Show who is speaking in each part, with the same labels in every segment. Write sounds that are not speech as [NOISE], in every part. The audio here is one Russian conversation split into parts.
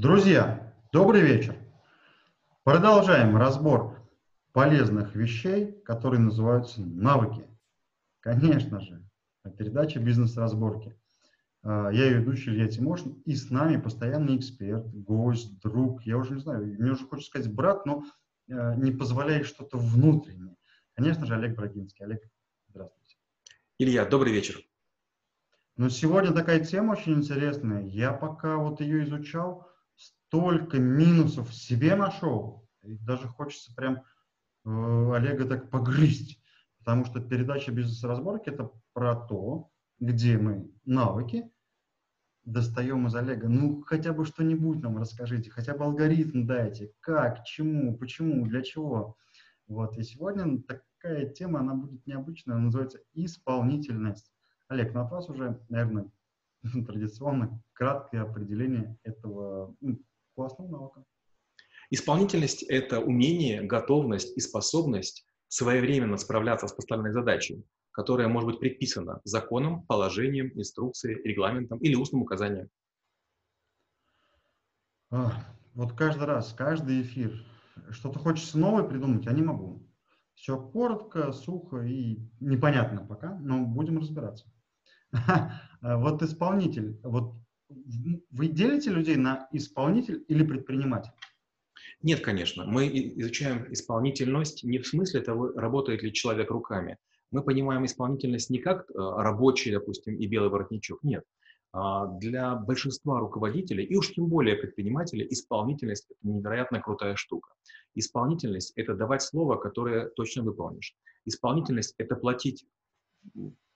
Speaker 1: Друзья, добрый вечер. Продолжаем разбор полезных вещей, которые называются навыки. Конечно же, передача «Бизнес-разборки». А, я ее ведущий Илья Тимошин, и с нами постоянный эксперт, гость, друг, я уже не знаю, мне уже хочется сказать брат, но э, не позволяет что-то внутреннее. Конечно же, Олег Брагинский. Олег, здравствуйте.
Speaker 2: Илья, добрый вечер.
Speaker 1: Но сегодня такая тема очень интересная. Я пока вот ее изучал, столько минусов в себе нашел, и даже хочется прям э, Олега так погрызть, потому что передача бизнес-разборки – это про то, где мы навыки достаем из Олега. Ну, хотя бы что-нибудь нам расскажите, хотя бы алгоритм дайте, как, чему, почему, для чего. Вот, и сегодня такая тема, она будет необычная, она называется исполнительность. Олег, ну от вас уже, наверное, [LAUGHS] традиционно краткое определение этого классного навыка.
Speaker 2: Исполнительность – это умение, готовность и способность своевременно справляться с поставленной задачей, которая может быть предписана законом, положением, инструкцией, регламентом или устным указанием.
Speaker 1: А, вот каждый раз, каждый эфир, что-то хочется новое придумать, я не могу. Все коротко, сухо и непонятно пока, но будем разбираться. [LAUGHS] Вот исполнитель, вот вы делите людей на исполнитель или предприниматель?
Speaker 2: Нет, конечно. Мы изучаем исполнительность не в смысле того, работает ли человек руками. Мы понимаем исполнительность не как э, рабочий, допустим, и белый воротничок. Нет. А для большинства руководителей, и уж тем более предпринимателей, исполнительность – это невероятно крутая штука. Исполнительность – это давать слово, которое точно выполнишь. Исполнительность – это платить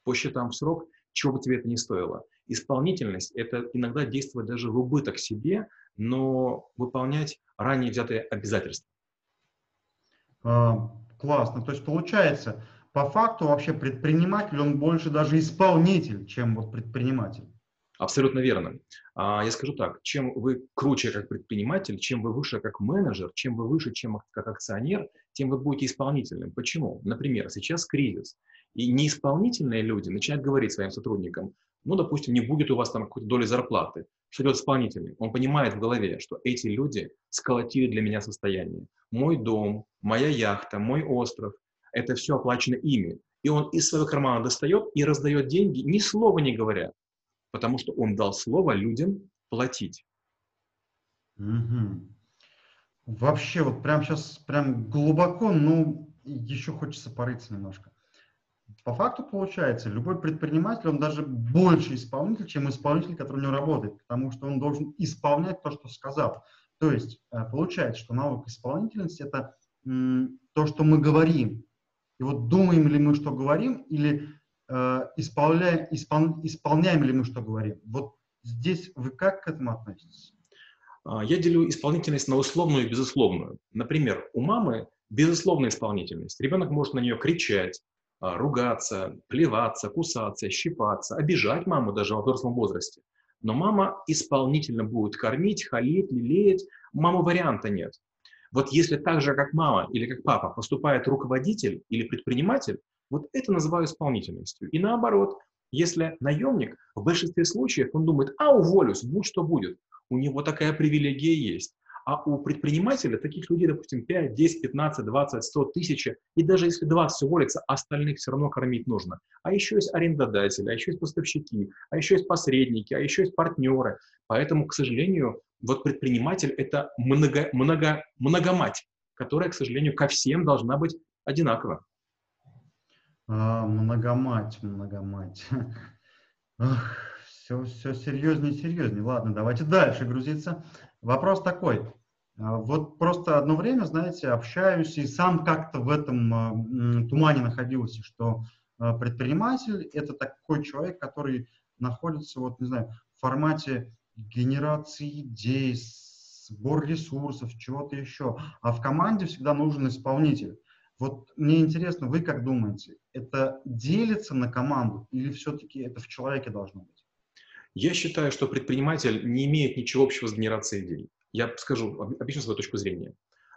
Speaker 2: по счетам в срок – чего бы тебе это ни стоило. Исполнительность – это иногда действовать даже в убыток себе, но выполнять ранее взятые обязательства.
Speaker 1: А, классно. То есть получается, по факту вообще предприниматель, он больше даже исполнитель, чем вот предприниматель.
Speaker 2: Абсолютно верно. А, я скажу так, чем вы круче как предприниматель, чем вы выше как менеджер, чем вы выше, чем как акционер, тем вы будете исполнительным. Почему? Например, сейчас кризис. И неисполнительные люди начинают говорить своим сотрудникам, ну, допустим, не будет у вас там какой-то доли зарплаты. Что делает исполнительный? Он понимает в голове, что эти люди сколотили для меня состояние. Мой дом, моя яхта, мой остров – это все оплачено ими. И он из своего кармана достает и раздает деньги, ни слова не говоря, потому что он дал слово людям платить.
Speaker 1: Угу. Вообще, вот прям сейчас прям глубоко, ну, еще хочется порыться немножко по факту получается, любой предприниматель, он даже больше исполнитель, чем исполнитель, который у него работает, потому что он должен исполнять то, что сказал. То есть э, получается, что навык исполнительности – это то, что мы говорим. И вот думаем ли мы, что говорим, или э, исполняем, испол, исполняем ли мы, что говорим. Вот здесь вы как к этому относитесь?
Speaker 2: А, я делю исполнительность на условную и безусловную. Например, у мамы безусловная исполнительность. Ребенок может на нее кричать, ругаться, плеваться, кусаться, щипаться, обижать маму даже во взрослом возрасте. Но мама исполнительно будет кормить, халить, лелеять. Мамы варианта нет. Вот если так же, как мама или как папа поступает руководитель или предприниматель, вот это называю исполнительностью. И наоборот, если наемник, в большинстве случаев он думает, а уволюсь, будь что будет, у него такая привилегия есть. А у предпринимателя таких людей, допустим, 5, 10, 15, 20, 100, тысяч, и даже если 20 уволится, остальных все равно кормить нужно. А еще есть арендодатели, а еще есть поставщики, а еще есть посредники, а еще есть партнеры. Поэтому, к сожалению, вот предприниматель – это много, много, многомать, которая, к сожалению, ко всем должна быть одинакова.
Speaker 1: А, многомать, многомать. [LAUGHS] все, все серьезнее и серьезнее. Ладно, давайте дальше грузиться. Вопрос такой. А, вот просто одно время, знаете, общаюсь и сам как-то в этом а, тумане находился, что а, предприниматель – это такой человек, который находится, вот, не знаю, в формате генерации идей, сбор ресурсов, чего-то еще. А в команде всегда нужен исполнитель. Вот мне интересно, вы как думаете, это делится на команду или все-таки это в человеке должно быть?
Speaker 2: Я считаю, что предприниматель не имеет ничего общего с генерацией идей. Я скажу, объясню свою точку зрения.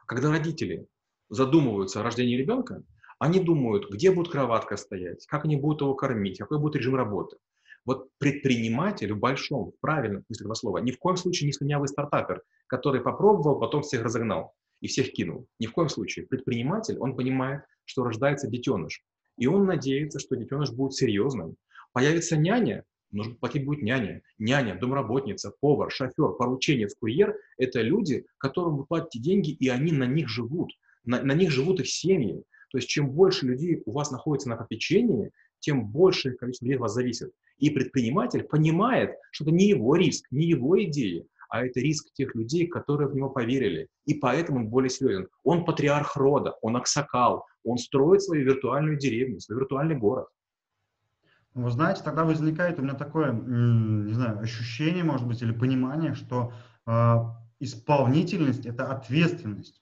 Speaker 2: Когда родители задумываются о рождении ребенка, они думают, где будет кроватка стоять, как они будут его кормить, какой будет режим работы. Вот предприниматель в большом, в правильном смысле этого слова, ни в коем случае не слюнявый стартапер, который попробовал, потом всех разогнал и всех кинул. Ни в коем случае. Предприниматель, он понимает, что рождается детеныш. И он надеется, что детеныш будет серьезным. Появится няня, нужно платить будет няня. Няня, домработница, повар, шофер, порученец, курьер – это люди, которым вы платите деньги, и они на них живут. На, на них живут их семьи. То есть чем больше людей у вас находится на попечении, тем большее количество людей от вас зависит. И предприниматель понимает, что это не его риск, не его идеи, а это риск тех людей, которые в него поверили. И поэтому он более серьезен. Он патриарх рода, он аксакал, он строит свою виртуальную деревню, свой виртуальный город.
Speaker 1: Вы знаете, тогда возникает у меня такое, не знаю, ощущение, может быть, или понимание, что э, исполнительность – это ответственность.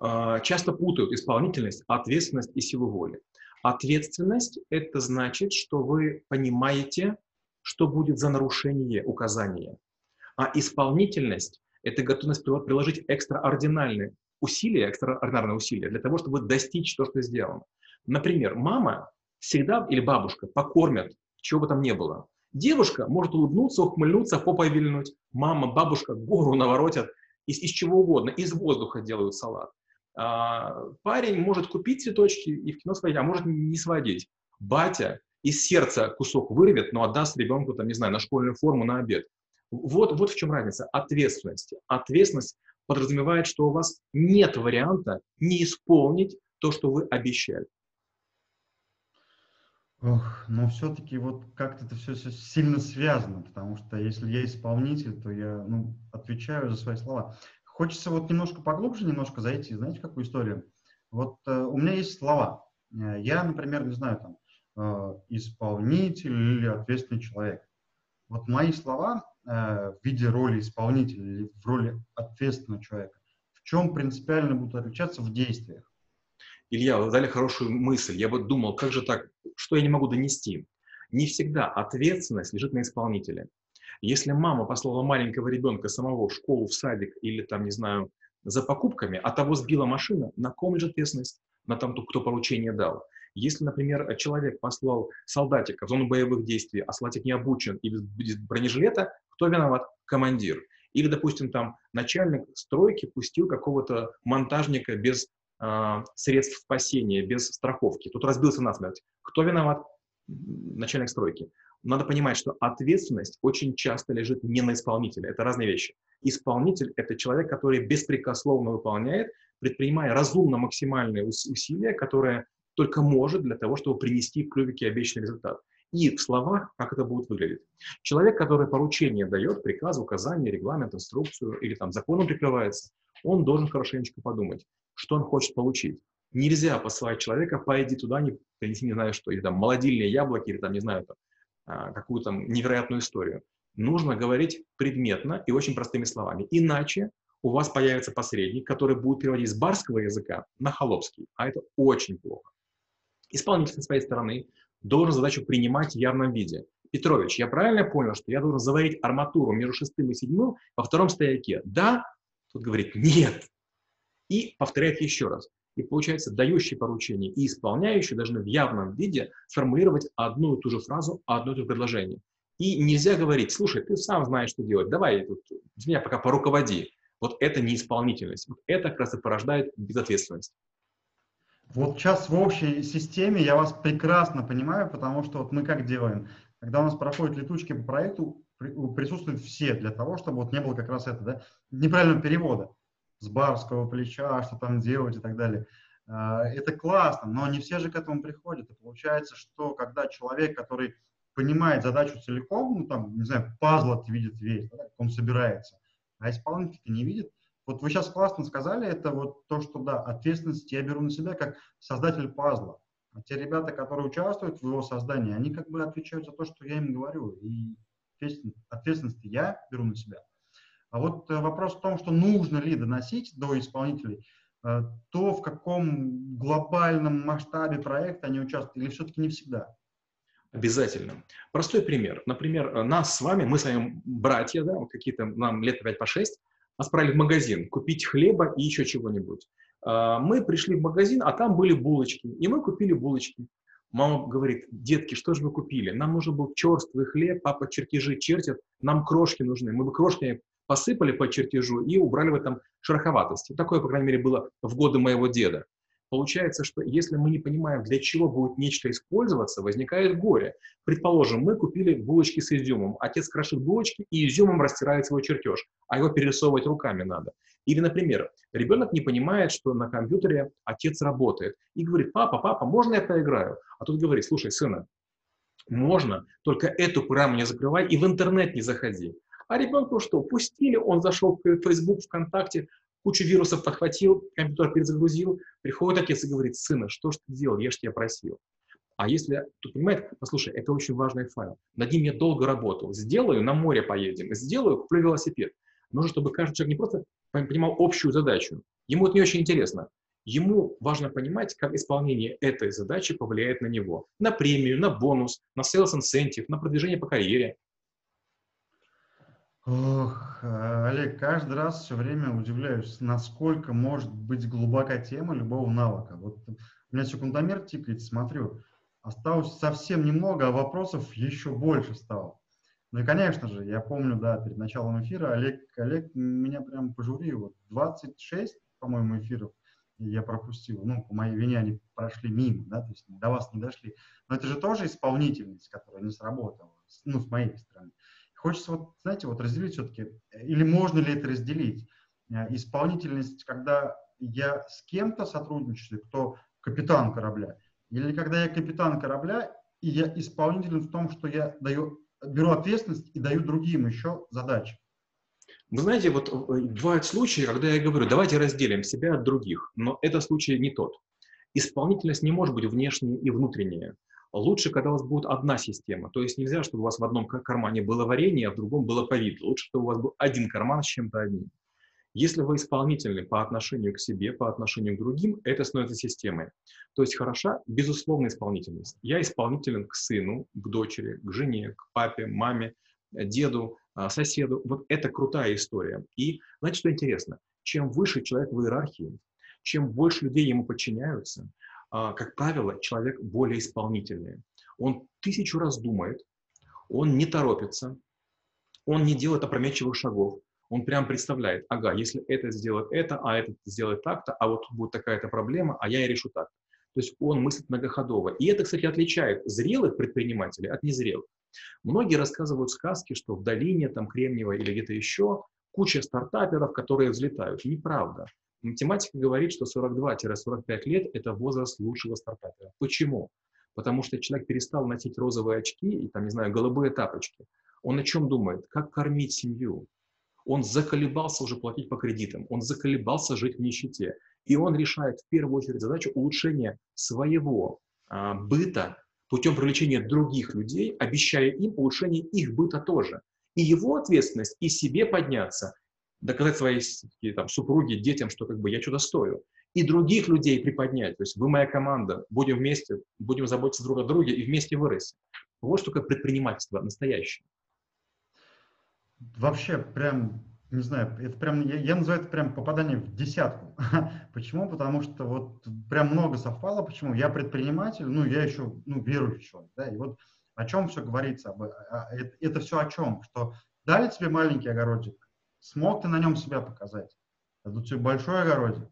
Speaker 2: А, часто путают исполнительность, ответственность и силу воли. Ответственность – это значит, что вы понимаете, что будет за нарушение указания. А исполнительность – это готовность приложить экстраординарные усилия, экстраординарные усилия для того, чтобы достичь то, что сделано. Например, мама всегда или бабушка покормят, чего бы там ни было. Девушка может улыбнуться, ухмыльнуться, попой вильнуть. Мама, бабушка гору наворотят из, из чего угодно, из воздуха делают салат. А, парень может купить цветочки и в кино сводить, а может не сводить. Батя из сердца кусок вырвет, но отдаст ребенку, там, не знаю, на школьную форму на обед. Вот, вот в чем разница ответственности. Ответственность подразумевает, что у вас нет варианта не исполнить то, что вы обещали.
Speaker 1: Ох, но все-таки вот как-то это все, все сильно связано, потому что если я исполнитель, то я ну, отвечаю за свои слова. Хочется вот немножко поглубже, немножко зайти. Знаете, какую историю? Вот э, у меня есть слова. Э, я, например, не знаю, там, э, исполнитель или ответственный человек. Вот мои слова э, в виде роли исполнителя или в роли ответственного человека, в чем принципиально будут отличаться в действиях?
Speaker 2: Илья, вы дали хорошую мысль. Я вот думал, как же так, что я не могу донести? Не всегда ответственность лежит на исполнителе. Если мама послала маленького ребенка самого в школу, в садик или там, не знаю, за покупками, а того сбила машина, на ком лежит ответственность? На том, кто поручение дал. Если, например, человек послал солдатика в зону боевых действий, а солдатик не обучен и без бронежилета, кто виноват? Командир. Или, допустим, там начальник стройки пустил какого-то монтажника без э, средств спасения, без страховки. Тут разбился насмерть. Кто виноват? Начальник стройки надо понимать, что ответственность очень часто лежит не на исполнителе. Это разные вещи. Исполнитель – это человек, который беспрекословно выполняет, предпринимая разумно максимальные усилия, которые только может для того, чтобы принести клювике обещанный результат. И в словах, как это будет выглядеть. Человек, который поручение дает, приказ, указание, регламент, инструкцию или там законом прикрывается, он должен хорошенечко подумать, что он хочет получить. Нельзя посылать человека, пойди туда, не принеси не знаю что, или там молодильные яблоки, или там, не знаю, там, а, какую-то невероятную историю. Нужно говорить предметно и очень простыми словами. Иначе у вас появится посредник, который будет переводить с барского языка на холопский, а это очень плохо. Исполнитель, с своей стороны, должен задачу принимать в явном виде. Петрович, я правильно понял, что я должен заварить арматуру между шестым и седьмым во втором стояке? Да? Тут говорит нет. И повторяет еще раз. И получается, дающий поручение и исполняющий должны в явном виде сформулировать одну и ту же фразу, одно и то же предложение. И нельзя говорить, слушай, ты сам знаешь, что делать, давай тут, меня пока поруководи. Вот это не исполнительность. Вот это как раз и порождает безответственность.
Speaker 1: Вот сейчас в общей системе я вас прекрасно понимаю, потому что вот мы как делаем? Когда у нас проходят летучки по проекту, присутствуют все для того, чтобы вот не было как раз это, да, неправильного перевода с барского плеча, что там делать и так далее. А, это классно, но не все же к этому приходят. И получается, что когда человек, который понимает задачу целиком, ну там, не знаю, пазл видит весь, да, он собирается, а исполнитель не видит. Вот вы сейчас классно сказали, это вот то, что да, ответственность я беру на себя как создатель пазла. А те ребята, которые участвуют в его создании, они как бы отвечают за то, что я им говорю. И ответственность я беру на себя. А вот э, вопрос в том, что нужно ли доносить до исполнителей, э, то в каком глобальном масштабе проекта они участвуют, или все-таки не всегда?
Speaker 2: Обязательно. Простой пример. Например, э, нас с вами, мы с вами братья, да, какие-то нам лет 5 по 6, нас отправили в магазин купить хлеба и еще чего-нибудь. Мы пришли в магазин, а там были булочки, и мы купили булочки. Мама говорит, детки, что же вы купили? Нам нужен был черствый хлеб, папа чертежи чертит, нам крошки нужны. Мы бы крошки посыпали по чертежу и убрали в этом шероховатость. Такое, по крайней мере, было в годы моего деда. Получается, что если мы не понимаем, для чего будет нечто использоваться, возникает горе. Предположим, мы купили булочки с изюмом. Отец крошит булочки и изюмом растирает свой чертеж, а его перерисовывать руками надо. Или, например, ребенок не понимает, что на компьютере отец работает и говорит, папа, папа, можно я поиграю? А тут говорит, слушай, сына, можно, только эту программу не закрывай и в интернет не заходи. А ребенку что? Пустили, он зашел в Facebook, ВКонтакте, кучу вирусов подхватил, компьютер перезагрузил, приходит отец и говорит, сына, что ж ты делал, я ж тебя просил. А если, тут понимаете, послушай, это очень важный файл. Над ним я долго работал. Сделаю, на море поедем. Сделаю, куплю велосипед. Нужно, чтобы каждый человек не просто понимал общую задачу. Ему это не очень интересно. Ему важно понимать, как исполнение этой задачи повлияет на него. На премию, на бонус, на sales incentive, на продвижение по карьере.
Speaker 1: Ох, э, Олег, каждый раз все время удивляюсь, насколько может быть глубока тема любого навыка. Вот у меня секундомер тикает, смотрю, осталось совсем немного, а вопросов еще больше стало. Ну и, конечно же, я помню, да, перед началом эфира Олег, Олег меня прям пожурил. Вот 26, по-моему, эфиров я пропустил. Ну, по моей вине они прошли мимо, да, то есть до вас не дошли. Но это же тоже исполнительность, которая не сработала, ну, с моей стороны. Хочется, вот, знаете, вот разделить все-таки, или можно ли это разделить? Э, исполнительность, когда я с кем-то сотрудничаю, кто капитан корабля, или когда я капитан корабля, и я исполнителен в том, что я даю, беру ответственность и даю другим еще задачи.
Speaker 2: Вы знаете, вот э, бывают случаи, когда я говорю, давайте разделим себя от других, но это случай не тот. Исполнительность не может быть внешней и внутренняя. Лучше, когда у вас будет одна система. То есть нельзя, чтобы у вас в одном кармане было варенье, а в другом было повидло. Лучше, чтобы у вас был один карман с чем-то одним. Если вы исполнительны по отношению к себе, по отношению к другим, это становится системой. То есть хороша безусловная исполнительность. Я исполнителен к сыну, к дочери, к жене, к папе, маме, деду, а, соседу. Вот это крутая история. И знаете, что интересно? Чем выше человек в иерархии, чем больше людей ему подчиняются, как правило, человек более исполнительный. Он тысячу раз думает, он не торопится, он не делает опрометчивых шагов. Он прям представляет, ага, если это сделает это, а этот сделает так-то, а вот тут будет такая-то проблема, а я и решу так. То есть он мыслит многоходово. И это, кстати, отличает зрелых предпринимателей от незрелых. Многие рассказывают сказки, что в долине, там, Кремниевой или где-то еще, куча стартаперов, которые взлетают. Неправда. Математика говорит, что 42-45 лет – это возраст лучшего стартапера. Почему? Потому что человек перестал носить розовые очки и, там, не знаю, голубые тапочки. Он о чем думает? Как кормить семью? Он заколебался уже платить по кредитам, он заколебался жить в нищете. И он решает в первую очередь задачу улучшения своего а, быта путем привлечения других людей, обещая им улучшение их быта тоже. И его ответственность и себе подняться, доказать своей там, супруге, детям, что как бы я что-то стою. И других людей приподнять. То есть вы моя команда, будем вместе, будем заботиться друг о друге и вместе вырасти. Вот что такое предпринимательство настоящее.
Speaker 1: Вообще, прям, не знаю, это прям, я, я называю это прям попадание в десятку. [LAUGHS] Почему? Потому что вот прям много совпало. Почему? Я предприниматель, ну, я еще, ну, верующий человек, да, и вот о чем все говорится, об, а, это, это все о чем? Что дали тебе маленький огородик, Смог ты на нем себя показать? Это у тебя большой огородик.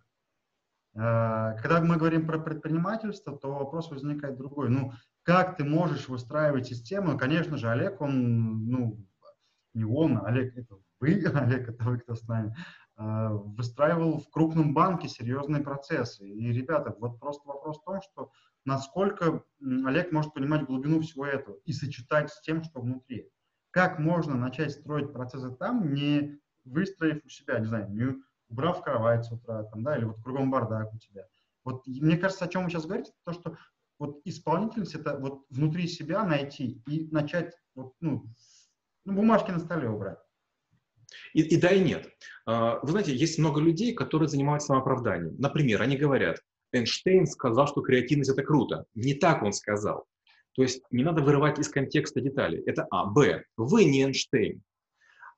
Speaker 1: А, когда мы говорим про предпринимательство, то вопрос возникает другой. Ну, как ты можешь выстраивать систему? Конечно же, Олег, он, ну, не он, а Олег, это вы, [LAUGHS] Олег, это вы, кто с нами, а, выстраивал в крупном банке серьезные процессы. И, ребята, вот просто вопрос в том, что насколько Олег может понимать глубину всего этого и сочетать с тем, что внутри. Как можно начать строить процессы там, не выстроив у себя, не знаю, не убрав кровать с утра, там, да, или вот кругом бардак у тебя. Вот мне кажется, о чем вы сейчас говорите, то, что вот исполнительность это вот внутри себя найти и начать вот, ну, ну, бумажки на столе убрать.
Speaker 2: И, и да, и нет. А, вы знаете, есть много людей, которые занимаются самооправданием. Например, они говорят, Эйнштейн сказал, что креативность – это круто. Не так он сказал. То есть не надо вырывать из контекста детали. Это А. Б. Вы не Эйнштейн.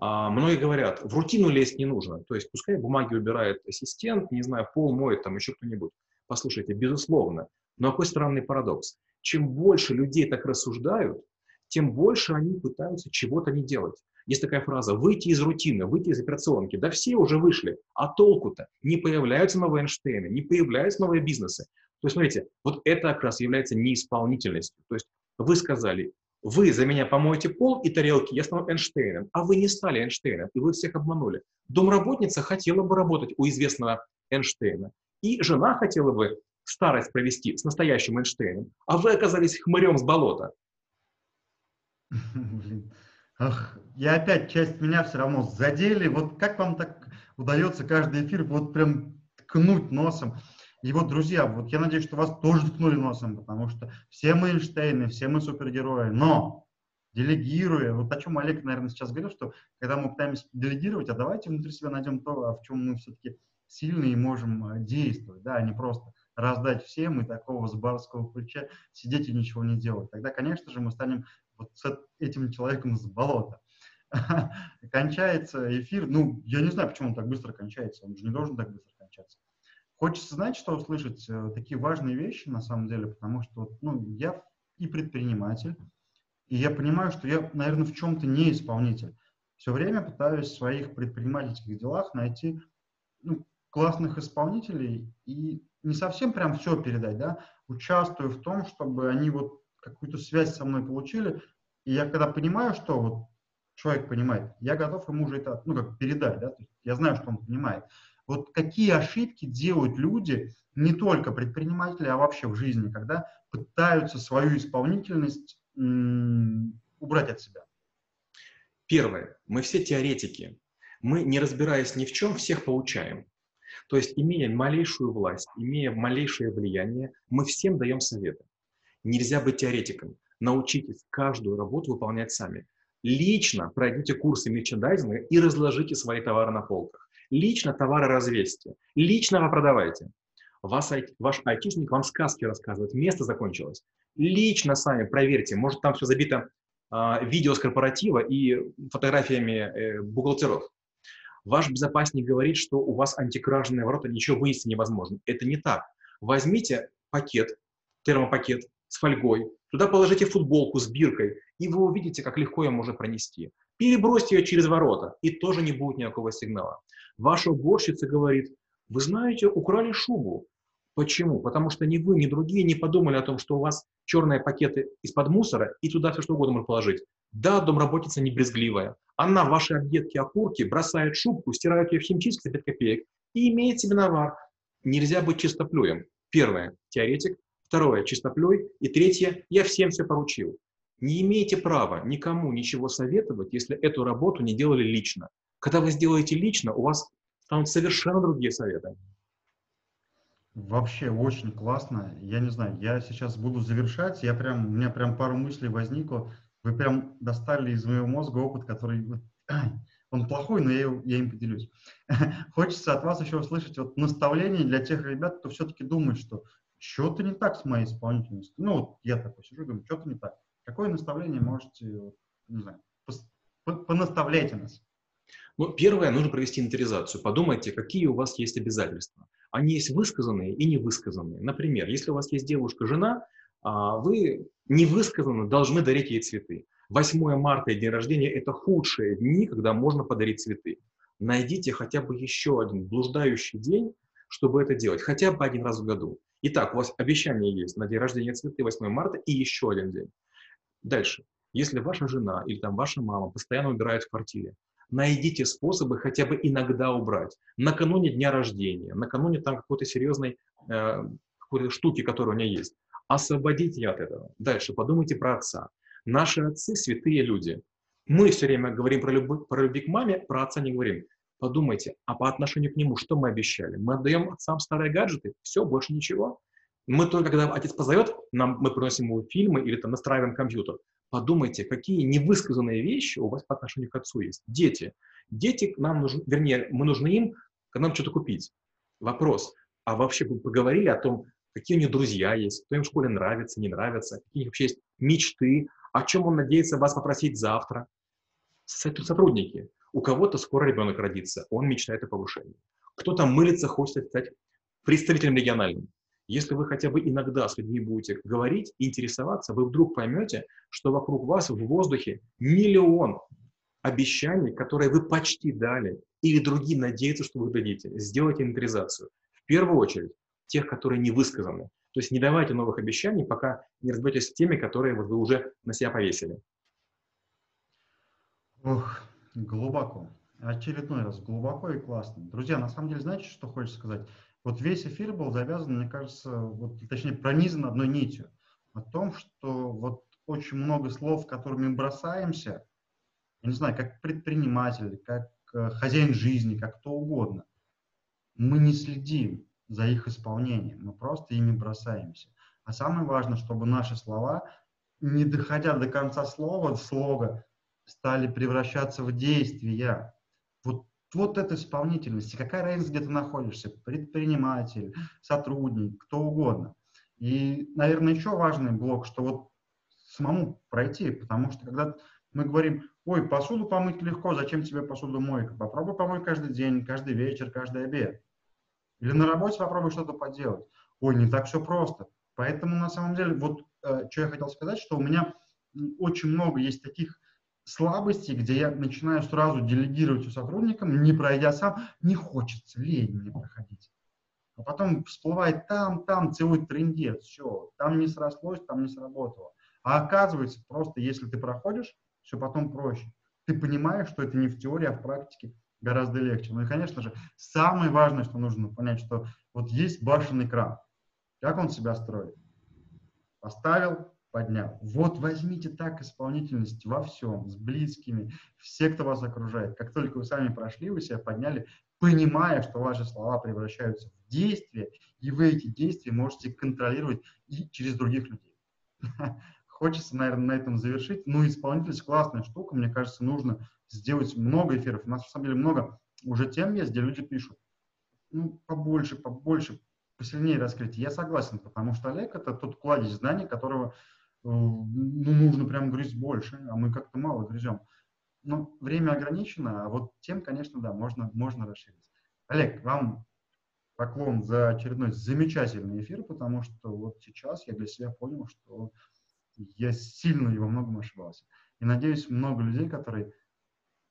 Speaker 2: А, многие говорят, в рутину лезть не нужно. То есть пускай бумаги убирает ассистент, не знаю, пол моет, там еще кто-нибудь. Послушайте, безусловно. Но какой странный парадокс. чем больше людей так рассуждают, тем больше они пытаются чего-то не делать. Есть такая фраза «выйти из рутины, выйти из операционки». Да все уже вышли, а толку-то? Не появляются новые Эйнштейны, не появляются новые бизнесы. То есть, смотрите, вот это как раз является неисполнительностью. То есть вы сказали, вы за меня помоете пол и тарелки, я стану Эйнштейном, а вы не стали Эйнштейном, и вы всех обманули. Домработница хотела бы работать у известного Эйнштейна, и жена хотела бы старость провести с настоящим Эйнштейном, а вы оказались хмырем с болота. [LAUGHS]
Speaker 1: Блин. Ах, я опять часть меня все равно задели. Вот как вам так удается каждый эфир вот прям ткнуть носом? И вот, друзья, вот я надеюсь, что вас тоже ткнули носом, потому что все мы Эйнштейны, все мы супергерои, но делегируя, вот о чем Олег, наверное, сейчас говорил, что когда мы пытаемся делегировать, а давайте внутри себя найдем то, в чем мы все-таки сильны и можем э, действовать, да, а не просто раздать всем и такого с барского ключа сидеть и ничего не делать. Тогда, конечно же, мы станем вот с этим человеком с болота. [LAUGHS] Кончается эфир, ну, я не знаю, почему он так быстро кончается, он же не должен так быстро кончаться. Хочется знать, что услышать э, такие важные вещи, на самом деле, потому что, ну, я и предприниматель, и я понимаю, что я, наверное, в чем-то не исполнитель. Все время пытаюсь в своих предпринимательских делах найти ну, классных исполнителей и не совсем прям все передать, да, участвую в том, чтобы они вот какую-то связь со мной получили, и я когда понимаю, что вот человек понимает, я готов ему уже это, ну, как передать, да, я знаю, что он понимает. Вот какие ошибки делают люди, не только предприниматели, а вообще в жизни, когда пытаются свою исполнительность убрать от себя?
Speaker 2: Первое. Мы все теоретики. Мы, не разбираясь ни в чем, всех получаем. То есть, имея малейшую власть, имея малейшее влияние, мы всем даем советы. Нельзя быть теоретиком. Научитесь каждую работу выполнять сами. Лично пройдите курсы мерчендайзинга и разложите свои товары на полках. Лично товары развесьте. Лично вы продавайте. Вас, ваш айтишник вам сказки рассказывает, место закончилось. Лично сами проверьте, может там все забито э, видео с корпоратива и фотографиями э, бухгалтеров. Ваш безопасник говорит, что у вас антикражные ворота, ничего выяснить невозможно. Это не так. Возьмите пакет, термопакет с фольгой, туда положите футболку с биркой, и вы увидите, как легко ее можно пронести. Перебросьте ее через ворота, и тоже не будет никакого сигнала. Ваша уборщица говорит, вы знаете, украли шубу. Почему? Потому что ни вы, ни другие не подумали о том, что у вас черные пакеты из-под мусора, и туда все что угодно можно положить. Да, домработница не брезгливая. Она ваши объедки окурки бросает шубку, стирает ее в химчистке за 5 копеек и имеет себе навар. Нельзя быть чистоплюем. Первое – теоретик. Второе – чистоплюй. И третье – я всем все поручил. Не имеете права никому ничего советовать, если эту работу не делали лично. Когда вы сделаете лично, у вас станут совершенно другие советы.
Speaker 1: Вообще очень классно. Я не знаю, я сейчас буду завершать. Я прям, у меня прям пару мыслей возникло. Вы прям достали из моего мозга опыт, который [CLEARS THROAT] он плохой, но я, я им поделюсь. [LAUGHS] Хочется от вас еще услышать вот наставление для тех ребят, кто все-таки думает, что что-то не так с моей исполнительностью. Ну, вот я такой сижу, думаю, что-то не так. Какое наставление можете, не знаю, понаставляйте нас?
Speaker 2: Ну, первое, нужно провести инвентаризацию. Подумайте, какие у вас есть обязательства. Они есть высказанные и невысказанные. Например, если у вас есть девушка-жена, а, вы невысказанно должны дарить ей цветы. 8 марта и день рождения – это худшие дни, когда можно подарить цветы. Найдите хотя бы еще один блуждающий день, чтобы это делать, хотя бы один раз в году. Итак, у вас обещание есть на день рождения цветы 8 марта и еще один день. Дальше. Если ваша жена или там ваша мама постоянно убирает в квартире, найдите способы хотя бы иногда убрать. Накануне дня рождения, накануне там какой-то серьезной э, какой-то штуки, которая у нее есть. Освободите ее от этого. Дальше подумайте про отца. Наши отцы – святые люди. Мы все время говорим про любовь, про любовь к маме, про отца не говорим. Подумайте, а по отношению к нему что мы обещали? Мы отдаем отцам старые гаджеты, все, больше ничего. Мы только, когда отец позовет, нам, мы приносим ему фильмы или там настраиваем компьютер. Подумайте, какие невысказанные вещи у вас по отношению к отцу есть. Дети. Дети нам нужны, вернее, мы нужны им, когда нам что-то купить. Вопрос, а вообще вы поговорили о том, какие у них друзья есть, кто им в школе нравится, не нравится, какие вообще есть мечты, о чем он надеется вас попросить завтра. Сотрудники. У кого-то скоро ребенок родится, он мечтает о повышении. Кто-то мылится, хочет стать представителем региональным. Если вы хотя бы иногда с людьми будете говорить, интересоваться, вы вдруг поймете, что вокруг вас в воздухе миллион обещаний, которые вы почти дали, или другие надеются, что вы дадите. Сделайте инвентаризацию. В первую очередь, тех, которые не высказаны. То есть не давайте новых обещаний, пока не разберетесь с теми, которые вы уже на себя повесили.
Speaker 1: Ох, глубоко. Очередной раз глубоко и классно. Друзья, на самом деле, знаете, что хочется сказать? Вот весь эфир был завязан, мне кажется, вот, точнее, пронизан одной нитью. О том, что вот очень много слов, которыми мы бросаемся, я не знаю, как предприниматель, как э, хозяин жизни, как кто угодно, мы не следим за их исполнением, мы просто ими бросаемся. А самое важное, чтобы наши слова, не доходя до конца слова, слога, стали превращаться в действия. Вот, вот эта исполнительность. Какая разница, где ты находишься? Предприниматель, сотрудник, кто угодно. И, наверное, еще важный блок, что вот самому пройти, потому что когда мы говорим, ой, посуду помыть легко, зачем тебе посудомойка? Попробуй помой каждый день, каждый вечер, каждый обед. Или на работе попробуй что-то поделать. Ой, не так все просто. Поэтому, на самом деле, вот э, что я хотел сказать, что у меня очень много есть таких слабостей, где я начинаю сразу делегировать у сотрудникам, не пройдя сам, не хочется, лень мне проходить. А потом всплывает там, там целый трендец, все, там не срослось, там не сработало. А оказывается, просто если ты проходишь, все потом проще. Ты понимаешь, что это не в теории, а в практике гораздо легче. Ну и, конечно же, самое важное, что нужно понять, что вот есть башенный кран. Как он себя строит? Поставил, поднял. Вот возьмите так исполнительность во всем, с близкими, все, кто вас окружает. Как только вы сами прошли, вы себя подняли, понимая, что ваши слова превращаются в действия, и вы эти действия можете контролировать и через других людей. [LAUGHS] Хочется, наверное, на этом завершить. Ну, исполнительность классная штука. Мне кажется, нужно сделать много эфиров. У нас, на самом деле, много уже тем есть, где люди пишут. Ну, побольше, побольше, посильнее раскрыть. Я согласен, потому что Олег – это тот кладезь знаний, которого ну, нужно прям грызть больше, а мы как-то мало грызем. Но время ограничено, а вот тем, конечно, да, можно, можно расширить. Олег, вам поклон за очередной замечательный эфир, потому что вот сейчас я для себя понял, что я сильно и во многом ошибался. И надеюсь, много людей, которые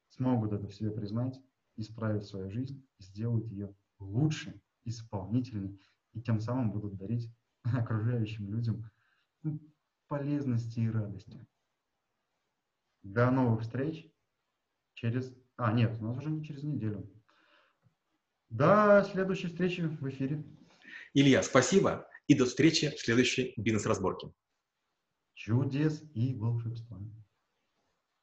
Speaker 1: смогут это в себе признать, исправить свою жизнь, сделать ее лучше, исполнительней, и тем самым будут дарить [LAUGHS] окружающим людям ну, полезности и радости. До новых встреч через... А, нет, у нас уже не через неделю. До следующей встречи в эфире.
Speaker 2: Илья, спасибо и до встречи в следующей бизнес-разборке
Speaker 1: чудес и волшебства.